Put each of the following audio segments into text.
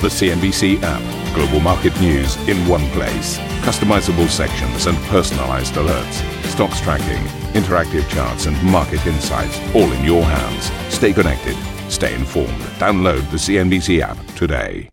The CNBC app. Global market news in one place. Customizable sections and personalized alerts. Stocks tracking, interactive charts, and market insights all in your hands. Stay connected. Stay informed. Download the CNBC app today.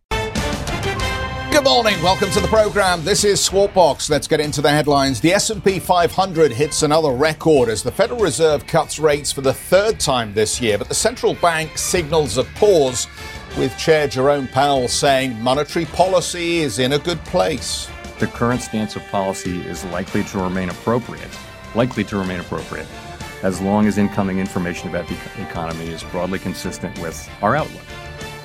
Good morning. Welcome to the program. This is Squawk Box. Let's get into the headlines. The S&P 500 hits another record as the Federal Reserve cuts rates for the third time this year, but the central bank signals a pause with Chair Jerome Powell saying monetary policy is in a good place. The current stance of policy is likely to remain appropriate, likely to remain appropriate, as long as incoming information about the economy is broadly consistent with our outlook.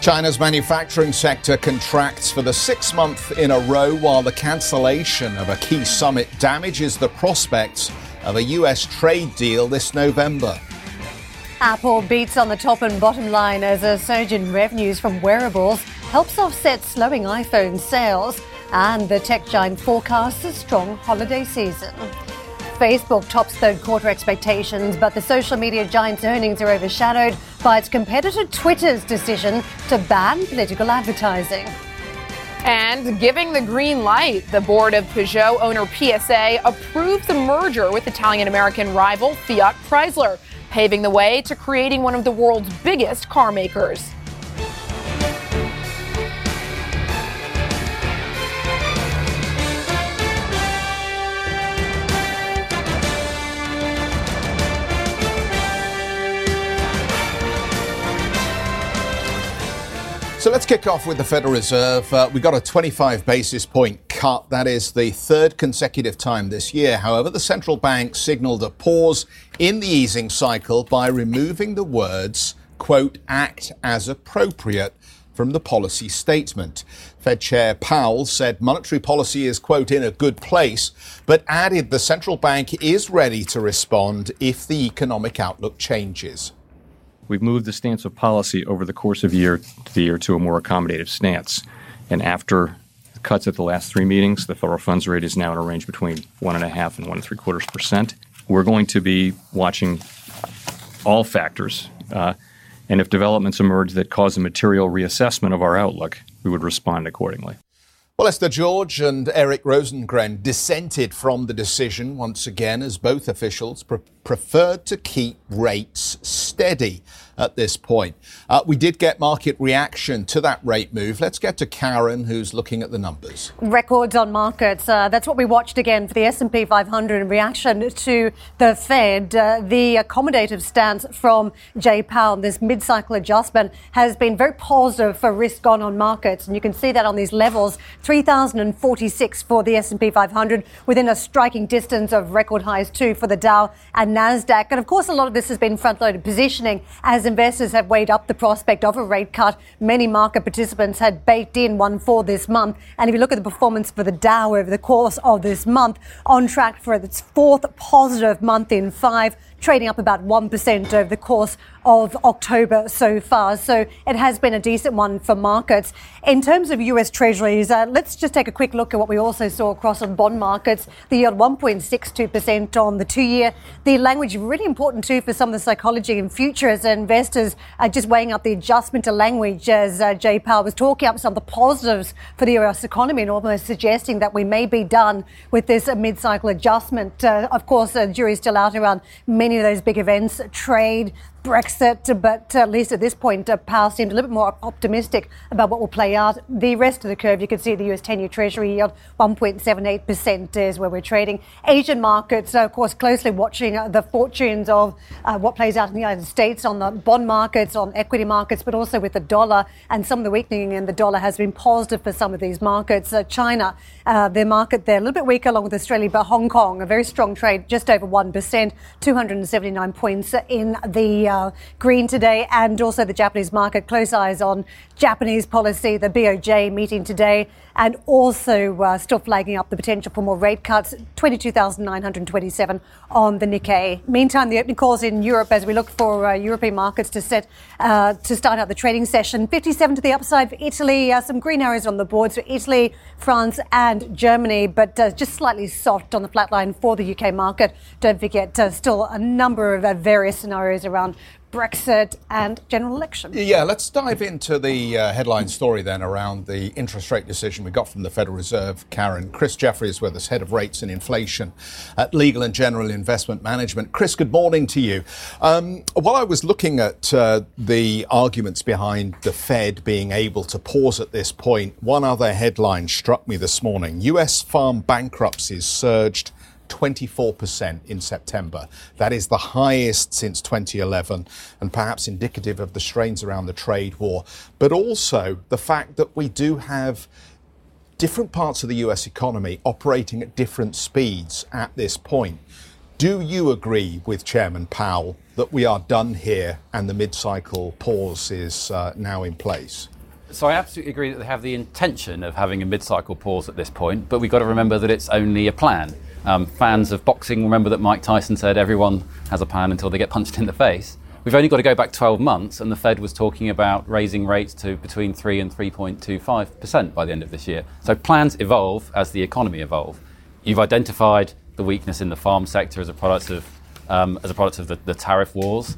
China's manufacturing sector contracts for the sixth month in a row, while the cancellation of a key summit damages the prospects of a U.S. trade deal this November. Apple beats on the top and bottom line as a surge in revenues from wearables helps offset slowing iPhone sales, and the tech giant forecasts a strong holiday season. Facebook tops third quarter expectations, but the social media giant's earnings are overshadowed by its competitor Twitter's decision to ban political advertising. And giving the green light, the board of Peugeot owner PSA approved the merger with Italian American rival Fiat Chrysler paving the way to creating one of the world's biggest car makers. So let's kick off with the Federal Reserve. Uh, we got a 25 basis point cut. That is the third consecutive time this year. However, the central bank signaled a pause in the easing cycle by removing the words, quote, act as appropriate from the policy statement. Fed Chair Powell said monetary policy is, quote, in a good place, but added the central bank is ready to respond if the economic outlook changes. We've moved the stance of policy over the course of year the year to a more accommodative stance. And after cuts at the last three meetings, the federal funds rate is now in a range between one and a half and one and three quarters percent. We're going to be watching all factors, uh, and if developments emerge that cause a material reassessment of our outlook, we would respond accordingly. Well, Esther George and Eric Rosengren dissented from the decision once again as both officials pre- preferred to keep rates steady at this point. Uh, we did get market reaction to that rate move. Let's get to Karen, who's looking at the numbers. Records on markets. Uh, that's what we watched again for the S&P 500 in reaction to the Fed. Uh, the accommodative stance from Jay Powell, this mid-cycle adjustment, has been very positive for risk on on markets, and you can see that on these levels: 3,046 for the S&P 500, within a striking distance of record highs too for the Dow and Nasdaq. And of course, a lot of this has been front-loaded positioning as investors have weighed up the prospect of a rate cut. Many market participants had baked in one for this month. And if you look at the performance for the Dow over the course of this month, on track for its fourth positive month in five trading up about 1% over the course of October so far. So it has been a decent one for markets. In terms of US Treasuries, uh, let's just take a quick look at what we also saw across on bond markets. The yield 1.62% on the two year. The language really important too for some of the psychology in futures investors are just weighing up the adjustment to language as uh, Jay Powell was talking up some of the positives for the US economy and almost suggesting that we may be done with this uh, mid-cycle adjustment. Uh, of course, the jury's still out around many many of those big events, trade, Brexit, but at least at this point, uh, Powell seemed a little bit more optimistic about what will play out. The rest of the curve, you can see the US 10 year Treasury yield, 1.78% is where we're trading. Asian markets, of course, closely watching uh, the fortunes of uh, what plays out in the United States on the bond markets, on equity markets, but also with the dollar. And some of the weakening in the dollar has been positive for some of these markets. Uh, China, uh, the market there, a little bit weaker along with Australia, but Hong Kong, a very strong trade, just over 1%, 279 points in the green today, and also the Japanese market. Close eyes on Japanese policy, the BOJ meeting today, and also uh, still flagging up the potential for more rate cuts. 22,927 on the Nikkei. Meantime, the opening calls in Europe as we look for uh, European markets to set uh, to start out the trading session. 57 to the upside for Italy. Uh, some green areas on the boards for Italy, France, and Germany, but uh, just slightly soft on the flat line for the UK market. Don't forget, uh, still a number of various scenarios around Brexit, and general election. Yeah, let's dive into the uh, headline story then around the interest rate decision we got from the Federal Reserve. Karen, Chris Jeffery is with us, head of rates and inflation at Legal and General Investment Management. Chris, good morning to you. Um, while I was looking at uh, the arguments behind the Fed being able to pause at this point, one other headline struck me this morning. U.S. farm bankruptcies surged 24% in September. That is the highest since 2011 and perhaps indicative of the strains around the trade war, but also the fact that we do have different parts of the US economy operating at different speeds at this point. Do you agree with Chairman Powell that we are done here and the mid cycle pause is uh, now in place? So I absolutely agree that they have the intention of having a mid-cycle pause at this point, but we've got to remember that it's only a plan. Um, fans of boxing remember that Mike Tyson said everyone has a plan until they get punched in the face. We've only got to go back 12 months, and the Fed was talking about raising rates to between 3 and 3.25% by the end of this year. So plans evolve as the economy evolves. You've identified the weakness in the farm sector as a product of, um, as a product of the, the tariff wars.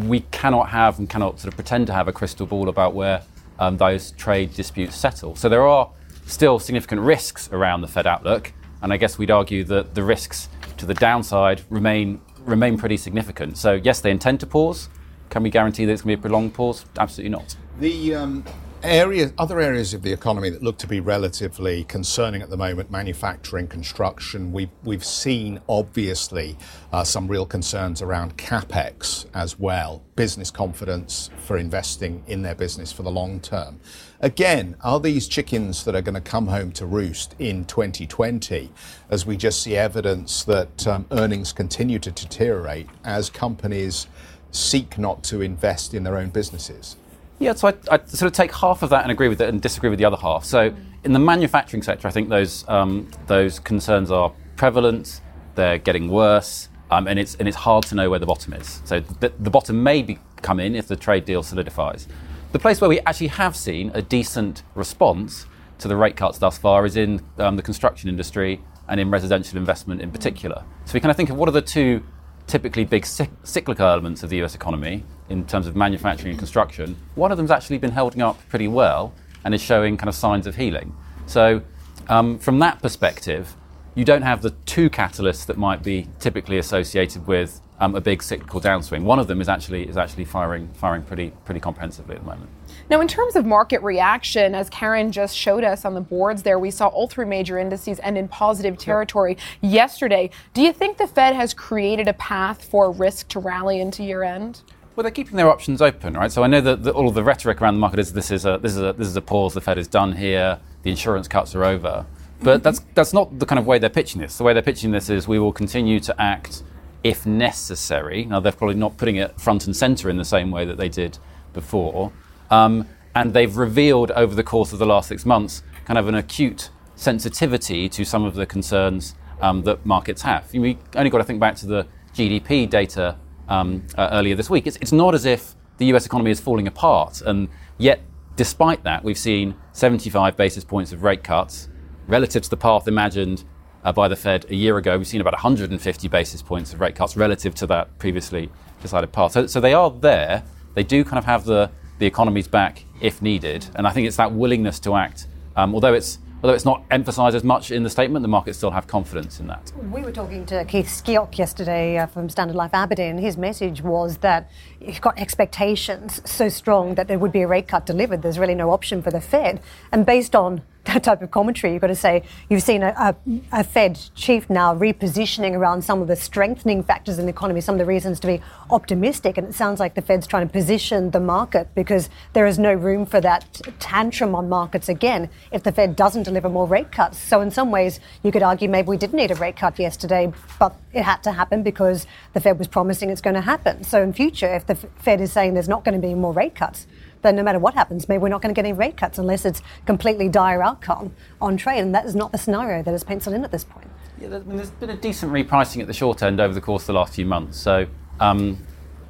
We cannot have and cannot sort of pretend to have a crystal ball about where um, those trade disputes settle. So there are still significant risks around the Fed outlook. And I guess we'd argue that the risks to the downside remain remain pretty significant. So yes, they intend to pause. Can we guarantee that it's going to be a prolonged pause? Absolutely not. The um, area, other areas of the economy that look to be relatively concerning at the moment, manufacturing, construction. We've we've seen obviously uh, some real concerns around capex as well, business confidence for investing in their business for the long term. Again, are these chickens that are going to come home to roost in 2020 as we just see evidence that um, earnings continue to deteriorate as companies seek not to invest in their own businesses? Yeah, so I, I, sort of take half of that and agree with it and disagree with the other half. So in the manufacturing sector, I think those um, those concerns are prevalent. They're getting worse, um, and it's and it's hard to know where the bottom is. So the, the bottom may be, come in if the trade deal solidifies. The place where we actually have seen a decent response to the rate cuts thus far is in um, the construction industry and in residential investment in particular. So we kind of think of what are the two typically big cyclical elements of the US economy in terms of manufacturing and construction, one of them's actually been holding up pretty well and is showing kind of signs of healing. So, um, from that perspective, you don't have the two catalysts that might be typically associated with um, a big cyclical downswing. One of them is actually is actually firing firing pretty pretty comprehensively at the moment. Now, in terms of market reaction, as Karen just showed us on the boards there, we saw all three major indices end in positive territory yesterday. Do you think the Fed has created a path for risk to rally into year end? Well, they're keeping their options open, right? So I know that the, all of the rhetoric around the market is this is a this is a this is a pause. The Fed is done here. The insurance cuts are over. But mm-hmm. that's that's not the kind of way they're pitching this. The way they're pitching this is we will continue to act if necessary. Now they're probably not putting it front and center in the same way that they did before. Um, and they've revealed over the course of the last six months kind of an acute sensitivity to some of the concerns um, that markets have. We only got to think back to the GDP data um, uh, earlier this week. It's, it's not as if the US economy is falling apart, and yet, despite that, we've seen 75 basis points of rate cuts relative to the path imagined uh, by the Fed a year ago. We've seen about 150 basis points of rate cuts relative to that previously decided path. So, so they are there. They do kind of have the, the economy's back if needed, and I think it's that willingness to act. Um, although it's although it's not emphasised as much in the statement, the markets still have confidence in that. We were talking to Keith Skeoch yesterday uh, from Standard Life Aberdeen. His message was that you've got expectations so strong that there would be a rate cut delivered. There's really no option for the Fed. And based on that type of commentary, you've got to say you've seen a, a, a, Fed chief now repositioning around some of the strengthening factors in the economy, some of the reasons to be optimistic. And it sounds like the Fed's trying to position the market because there is no room for that tantrum on markets again if the Fed doesn't deliver more rate cuts. So, in some ways, you could argue maybe we didn't need a rate cut yesterday, but it had to happen because the Fed was promising it's going to happen. So, in future, if the Fed is saying there's not going to be more rate cuts, then no matter what happens, maybe we're not going to get any rate cuts unless it's completely dire outcome on trade. And that is not the scenario that is penciled in at this point. Yeah, I mean, there's been a decent repricing at the short end over the course of the last few months. So um,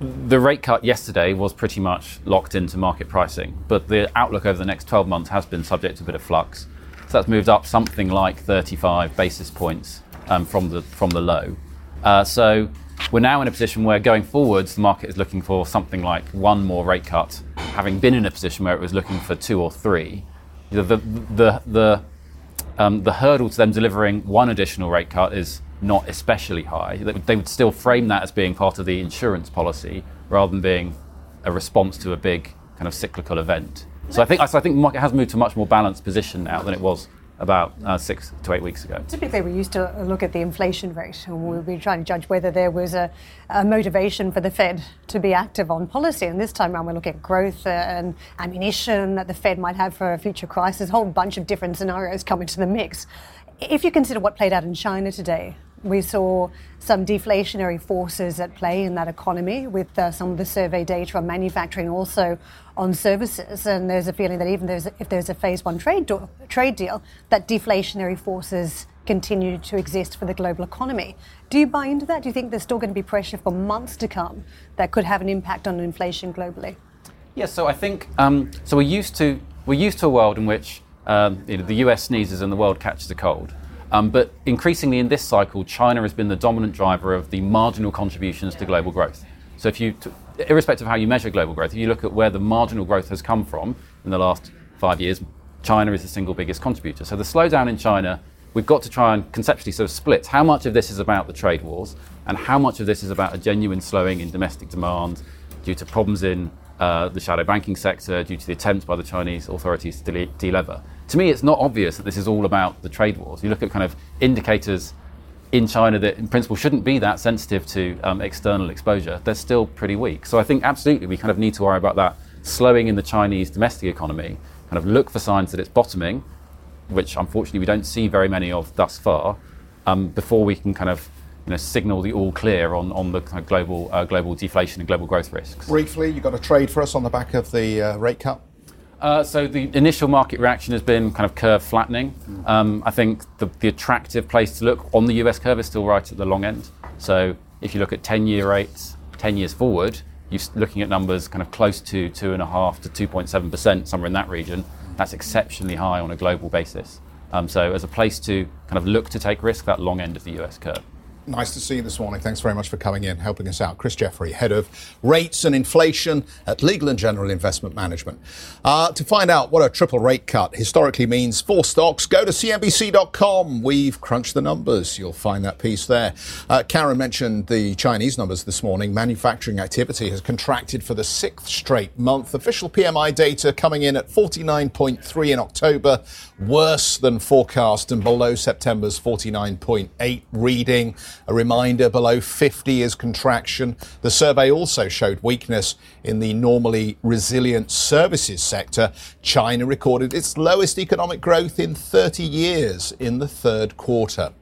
the rate cut yesterday was pretty much locked into market pricing, but the outlook over the next 12 months has been subject to a bit of flux. So that's moved up something like 35 basis points um, from the from the low. Uh, so we're now in a position where going forwards, the market is looking for something like one more rate cut, having been in a position where it was looking for two or three. The, the, the, the, um, the hurdle to them delivering one additional rate cut is not especially high. They would still frame that as being part of the insurance policy rather than being a response to a big kind of cyclical event. So I think, so I think the market has moved to a much more balanced position now than it was about uh, six to eight weeks ago. Typically, we used to look at the inflation rate and we would be trying to judge whether there was a, a, motivation for the Fed to be active on policy. And this time around, we're looking at growth uh, and ammunition that the Fed might have for a future crisis, a whole bunch of different scenarios come into the mix. If you consider what played out in China today, we saw some deflationary forces at play in that economy with uh, some of the survey data on manufacturing, also on services. And there's a feeling that even there's, if there's a phase one trade, do- trade deal, that deflationary forces continue to exist for the global economy. Do you buy into that? Do you think there's still going to be pressure for months to come that could have an impact on inflation globally? Yes, so I think um, so. We're used to we're used to a world in which um, you know, the US sneezes and the world catches a cold. Um, but increasingly in this cycle, China has been the dominant driver of the marginal contributions to global growth. So if you, irrespective of how you measure global growth, if you look at where the marginal growth has come from in the last five years, China is the single biggest contributor. So the slowdown in China, we've got to try and conceptually sort of split how much of this is about the trade wars and how much of this is about a genuine slowing in domestic demand due to problems in uh, the shadow banking sector, due to the attempts by the Chinese authorities to de- delever to me, it's not obvious that this is all about the trade wars. You look at kind of indicators in China that, in principle, shouldn't be that sensitive to um, external exposure. They're still pretty weak. So I think absolutely we kind of need to worry about that slowing in the Chinese domestic economy. Kind of look for signs that it's bottoming, which unfortunately we don't see very many of thus far, um, before we can kind of you know, signal the all clear on, on the kind of global uh, global deflation and global growth risks. Briefly, you got a trade for us on the back of the uh, rate cut. Uh, so the initial market reaction has been kind of curve flattening. Um, I think the, the, attractive place to look on the US curve is still right at the long end. So if you look at 10-year rates, 10 years forward, you're looking at numbers kind of close to two and a half to 2.7 percent, somewhere in that region. That's exceptionally high on a global basis. Um, so as a place to kind of look to take risk, that long end of the US curve. Nice to see you this morning. Thanks very much for coming in, helping us out. Chris Jeffery, head of rates and inflation at Legal and General Investment Management. Uh, to find out what a triple rate cut historically means for stocks, go to CNBC.com. We've crunched the numbers. You'll find that piece there. Uh, Karen mentioned the Chinese numbers this morning. Manufacturing activity has contracted for the sixth straight month. Official PMI data coming in at 49.3 in October, worse than forecast and below September's 49.8 reading. A reminder below 50 is contraction. The survey also showed weakness in the normally resilient services sector. China recorded its lowest economic growth in 30 years in the third quarter.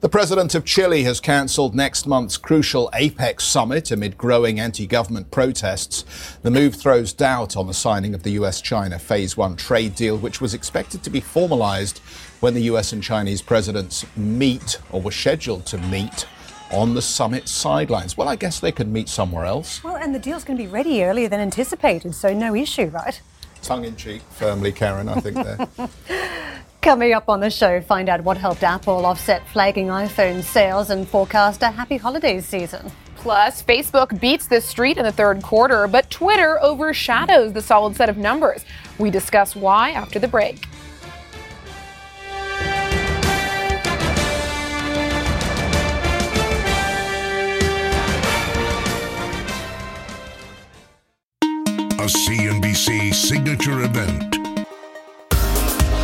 The president of Chile has cancelled next month's crucial APEC summit amid growing anti government protests. The move throws doubt on the signing of the US China Phase 1 trade deal, which was expected to be formalised when the US and Chinese presidents meet or were scheduled to meet on the summit sidelines. Well, I guess they could meet somewhere else. Well, and the deal's going to be ready earlier than anticipated, so no issue, right? Tongue in cheek, firmly, Karen, I think there. Coming up on the show, find out what helped Apple offset flagging iPhone sales and forecast a happy holidays season. Plus, Facebook beats the street in the third quarter, but Twitter overshadows the solid set of numbers. We discuss why after the break. A CNBC signature event.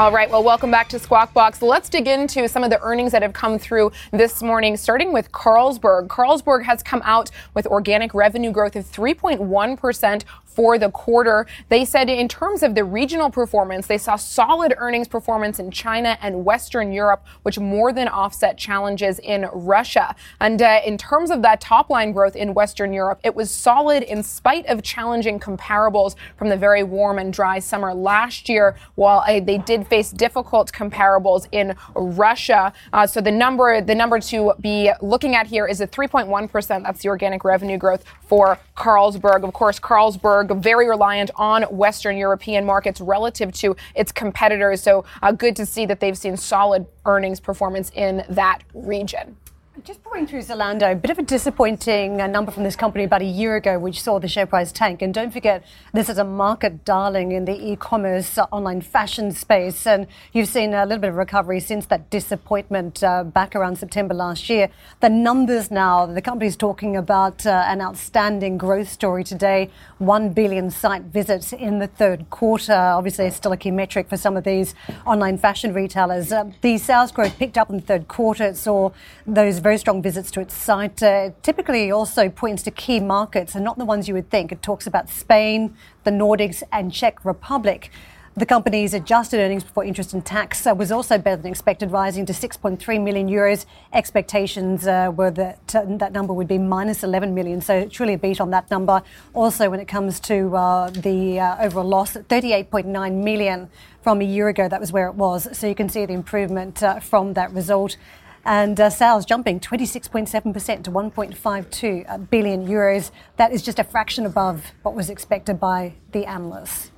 All right, well, welcome back to Squawk Box. Let's dig into some of the earnings that have come through this morning, starting with Carlsberg. Carlsberg has come out with organic revenue growth of 3.1% for the quarter. They said in terms of the regional performance, they saw solid earnings performance in China and Western Europe, which more than offset challenges in Russia. And uh, in terms of that top line growth in Western Europe, it was solid in spite of challenging comparables from the very warm and dry summer last year, while uh, they did face difficult comparables in Russia. Uh, so the number, the number to be looking at here is a 3.1%. That's the organic revenue growth for Carlsberg. Of course, Carlsberg very reliant on Western European markets relative to its competitors. So uh, good to see that they've seen solid earnings performance in that region. Just pouring through Zalando, a bit of a disappointing uh, number from this company about a year ago, which saw the share price tank. And don't forget, this is a market darling in the e-commerce uh, online fashion space. And you've seen a little bit of recovery since that disappointment uh, back around September last year. The numbers now, the company's talking about uh, an outstanding growth story today. 1 billion site visits in the third quarter. Obviously, it's still a key metric for some of these online fashion retailers. Uh, the sales growth picked up in the third quarter. It saw those very strong visits to its site. Uh, typically also points to key markets and not the ones you would think. It talks about Spain, the Nordics, and Czech Republic. The company's adjusted earnings before interest and tax uh, was also better than expected, rising to 6.3 million euros. Expectations uh, were that uh, that number would be minus 11 million, so truly a beat on that number. Also, when it comes to uh, the uh, overall loss, 38.9 million from a year ago, that was where it was. So you can see the improvement from that result and uh, sales jumping 26.7% to 1.52 billion euros. That is just a fraction above what was expected by the analysts.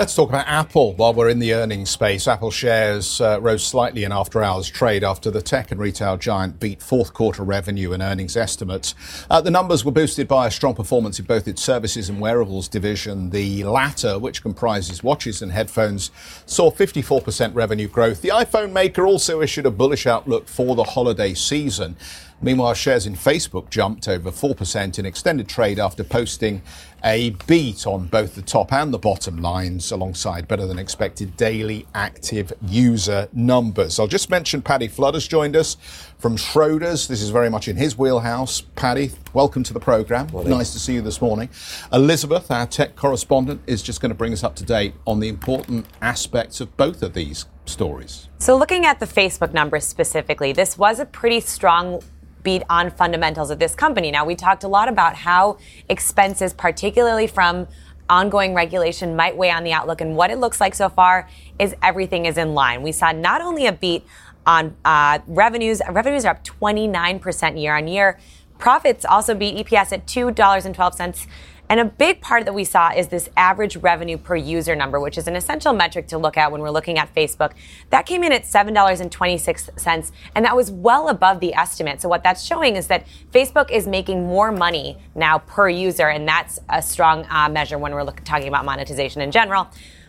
Let's talk about Apple while we're in the earnings space. Apple shares uh, rose slightly in after hours trade after the tech and retail giant beat fourth quarter revenue and earnings estimates. Uh, the numbers were boosted by a strong performance in both its services and wearables division. The latter, which comprises watches and headphones, saw 54% revenue growth. The iPhone maker also issued a bullish outlook for the holiday season. Meanwhile, shares in Facebook jumped over 4% in extended trade after posting a beat on both the top and the bottom lines alongside better than expected daily active user numbers. I'll just mention Paddy Flood has joined us from Schroders. This is very much in his wheelhouse. Paddy, welcome to the program. Morning. Nice to see you this morning. Elizabeth, our tech correspondent, is just going to bring us up to date on the important aspects of both of these stories. So, looking at the Facebook numbers specifically, this was a pretty strong beat on fundamentals of this company. Now, we talked a lot about how expenses, particularly from ongoing regulation, might weigh on the outlook. And what it looks like so far is everything is in line. We saw not only a beat on uh, revenues, revenues are up 29% year on year. Profits also beat EPS at $2.12 and a big part that we saw is this average revenue per user number, which is an essential metric to look at when we're looking at Facebook. That came in at $7.26, and that was well above the estimate. So, what that's showing is that Facebook is making more money now per user, and that's a strong uh, measure when we're look- talking about monetization in general.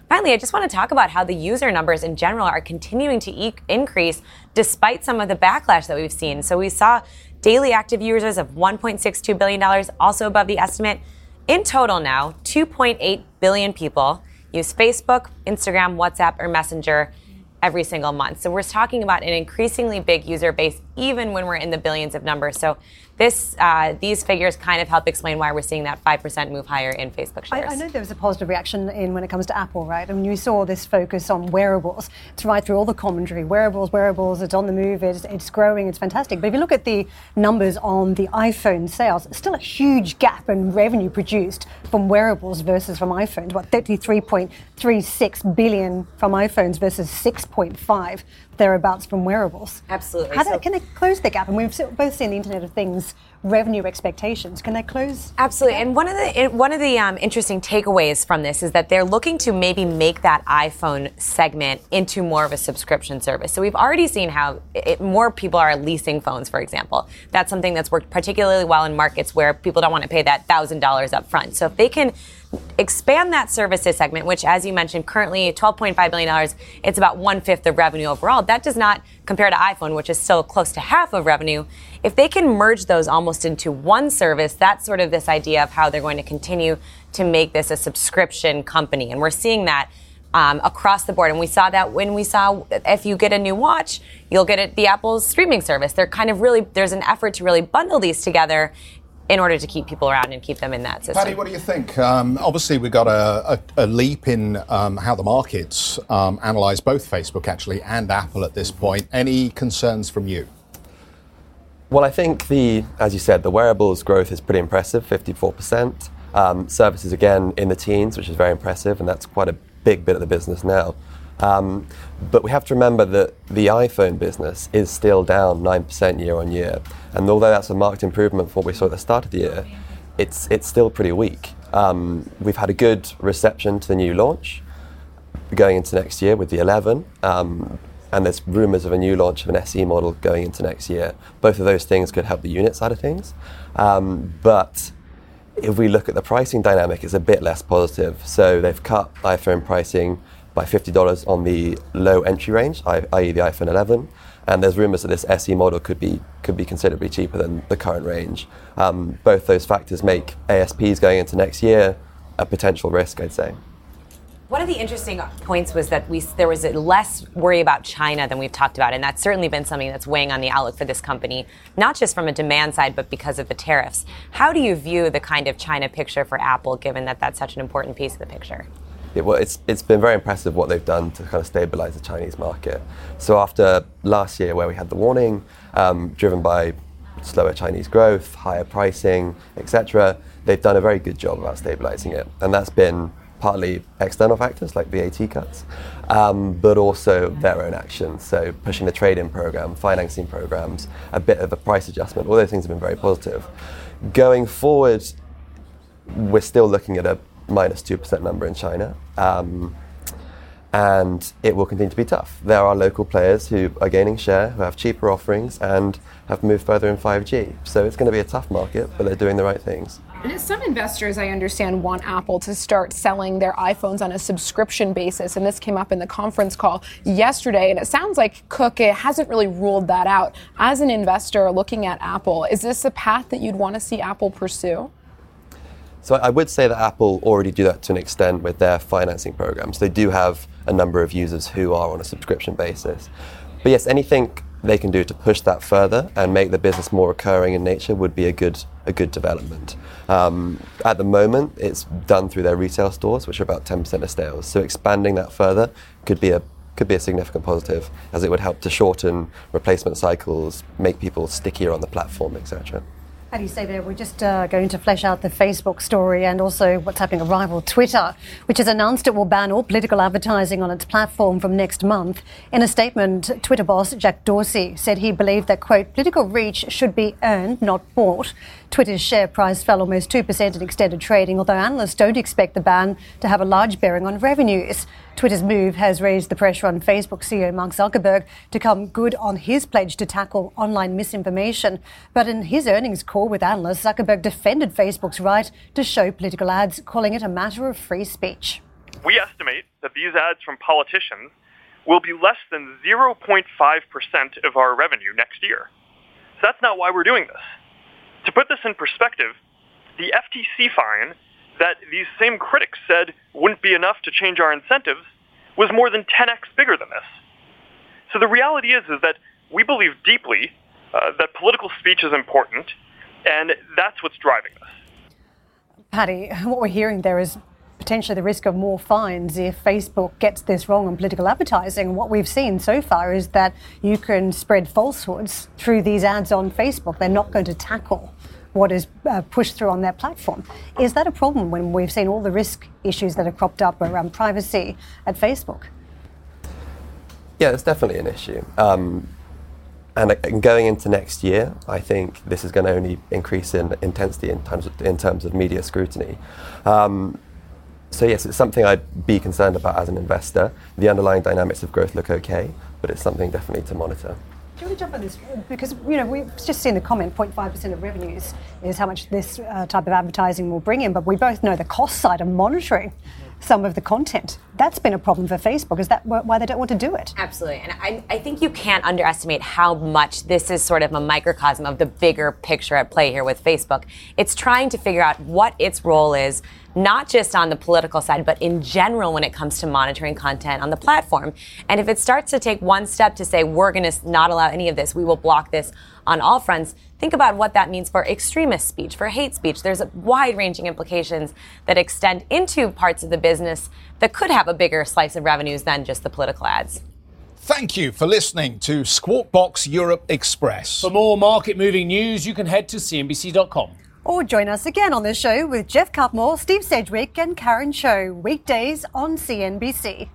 Finally, I just want to talk about how the user numbers in general are continuing to e- increase despite some of the backlash that we've seen. So, we saw daily active users of $1.62 billion, also above the estimate. In total now, 2.8 billion people use Facebook, Instagram, WhatsApp, or Messenger every single month. So we're talking about an increasingly big user base, even when we're in the billions of numbers. So this, uh, these figures kind of help explain why we're seeing that 5% move higher in Facebook shares. I, I, know there was a positive reaction in when it comes to Apple, right? I mean, you saw this focus on wearables. It's right through all the commentary. Wearables, wearables, it's on the move, it's, it's growing, it's fantastic. But if you look at the numbers on the iPhone sales, still a huge gap in revenue produced from wearables versus from iPhones. What, 33.36 billion from iPhones versus 6.5 thereabouts from wearables. Absolutely. How so, can they close the gap? And we've both seen the Internet of Things revenue expectations. Can they close? Absolutely. And one of the one of the um, interesting takeaways from this is that they're looking to maybe make that iPhone segment into more of a subscription service. So we've already seen how it, more people are leasing phones, for example. That's something that's worked particularly well in markets where people don't want to pay that thousand dollars up front. So if they can expand that services segment, which, as you mentioned, currently $12.5 billion, it's about one fifth of revenue overall. That does not compare to iPhone, which is still close to half of revenue. If they can merge those almost into one service, that's sort of this idea of how they're going to continue to make this a subscription company. And we're seeing that um, across the board. And we saw that when we saw if you get a new watch, you'll get it, the Apple's streaming service. They're kind of really, there's an effort to really bundle these together in order to keep people around and keep them in that system. Paddy, what do you think? Um, obviously, we've got a, a, a leap in um, how the markets um, analyse both Facebook actually and Apple at this point. Any concerns from you? Well, I think the, as you said, the wearables growth is pretty impressive, 54%. Um, services again in the teens, which is very impressive, and that's quite a big bit of the business now. But we have to remember that the iPhone business is still down 9% year on year. And although that's a marked improvement from what we saw at the start of the year, it's, it's still pretty weak. Um, we've had a good reception to the new launch going into next year with the 11. Um, and there's rumours of a new launch of an SE model going into next year. Both of those things could help the unit side of things. Um, but if we look at the pricing dynamic, it's a bit less positive. So they've cut iPhone pricing by $50 on the low entry range, i.e., the iPhone 11. And there's rumours that this SE model could be could be considerably cheaper than the current range. Um, both those factors make ASPs going into next year a potential risk, I'd say. One of the interesting points was that we there was less worry about China than we've talked about, and that's certainly been something that's weighing on the outlook for this company, not just from a demand side, but because of the tariffs. How do you view the kind of China picture for Apple, given that that's such an important piece of the picture? Yeah, well, it's, it's been very impressive what they've done to kind of stabilize the Chinese market. So after last year, where we had the warning, um, driven by slower Chinese growth, higher pricing, etc., they've done a very good job about stabilizing it, and that's been partly external factors like VAT cuts, um, but also their own actions. So pushing the trade-in program, financing programs, a bit of a price adjustment. All those things have been very positive. Going forward, we're still looking at a minus two percent number in China. Um, and it will continue to be tough. There are local players who are gaining share, who have cheaper offerings, and have moved further in 5G. So it's going to be a tough market, but they're doing the right things. Some investors, I understand, want Apple to start selling their iPhones on a subscription basis, and this came up in the conference call yesterday. And it sounds like Cook hasn't really ruled that out. As an investor looking at Apple, is this a path that you'd want to see Apple pursue? So I would say that Apple already do that to an extent with their financing programs. They do have a number of users who are on a subscription basis. But yes, anything they can do to push that further and make the business more recurring in nature would be a good a good development. Um, at the moment, it's done through their retail stores, which are about 10% of sales. So expanding that further could be a could be a significant positive, as it would help to shorten replacement cycles, make people stickier on the platform, etc. How do you say there? We're just uh, going to flesh out the Facebook story and also what's happening at rival Twitter, which has announced it will ban all political advertising on its platform from next month. In a statement, Twitter boss Jack Dorsey said he believed that, quote, political reach should be earned, not bought. Twitter's share price fell almost 2% in extended trading, although analysts don't expect the ban to have a large bearing on revenues. Twitter's move has raised the pressure on Facebook CEO Mark Zuckerberg to come good on his pledge to tackle online misinformation. But in his earnings call with analysts, Zuckerberg defended Facebook's right to show political ads, calling it a matter of free speech. We estimate that these ads from politicians will be less than 0.5% of our revenue next year. So that's not why we're doing this. To put this in perspective, the FTC fine that these same critics said wouldn't be enough to change our incentives was more than 10x bigger than this. So the reality is, is that we believe deeply uh, that political speech is important, and that's what's driving us. Paddy, what we're hearing there is potentially the risk of more fines if Facebook gets this wrong on political advertising. What we've seen so far is that you can spread falsehoods through these ads on Facebook. They're not going to tackle what is uh, pushed through on their platform. Is that a problem when we've seen all the risk issues that have cropped up around privacy at Facebook? Yeah, it's definitely an issue. Um, and, and going into next year, I think this is going to only increase in intensity in terms of, in terms of media scrutiny. Um, so yes, it's something I'd be concerned about as an investor. The underlying dynamics of growth look okay, but it's something definitely to monitor. Do you want to jump on this? Because, you know, we've just seen the comment 0.5% of revenues is how much this uh, type of advertising will bring in, but we both know the cost side of monitoring some of the content. That's been a problem for Facebook. Is that why they don't want to do it? Absolutely. And I, I think you can't underestimate how much this is sort of a microcosm of the bigger picture at play here with Facebook. It's trying to figure out what its role is not just on the political side, but in general when it comes to monitoring content on the platform. And if it starts to take one step to say, we're going to not allow any of this, we will block this on all fronts, think about what that means for extremist speech, for hate speech. There's wide ranging implications that extend into parts of the business that could have a bigger slice of revenues than just the political ads. Thank you for listening to Squawk Box Europe Express. For more market moving news, you can head to CNBC.com. Or join us again on the show with Geoff Cutmore, Steve Sedgwick, and Karen Tso, weekdays on CNBC.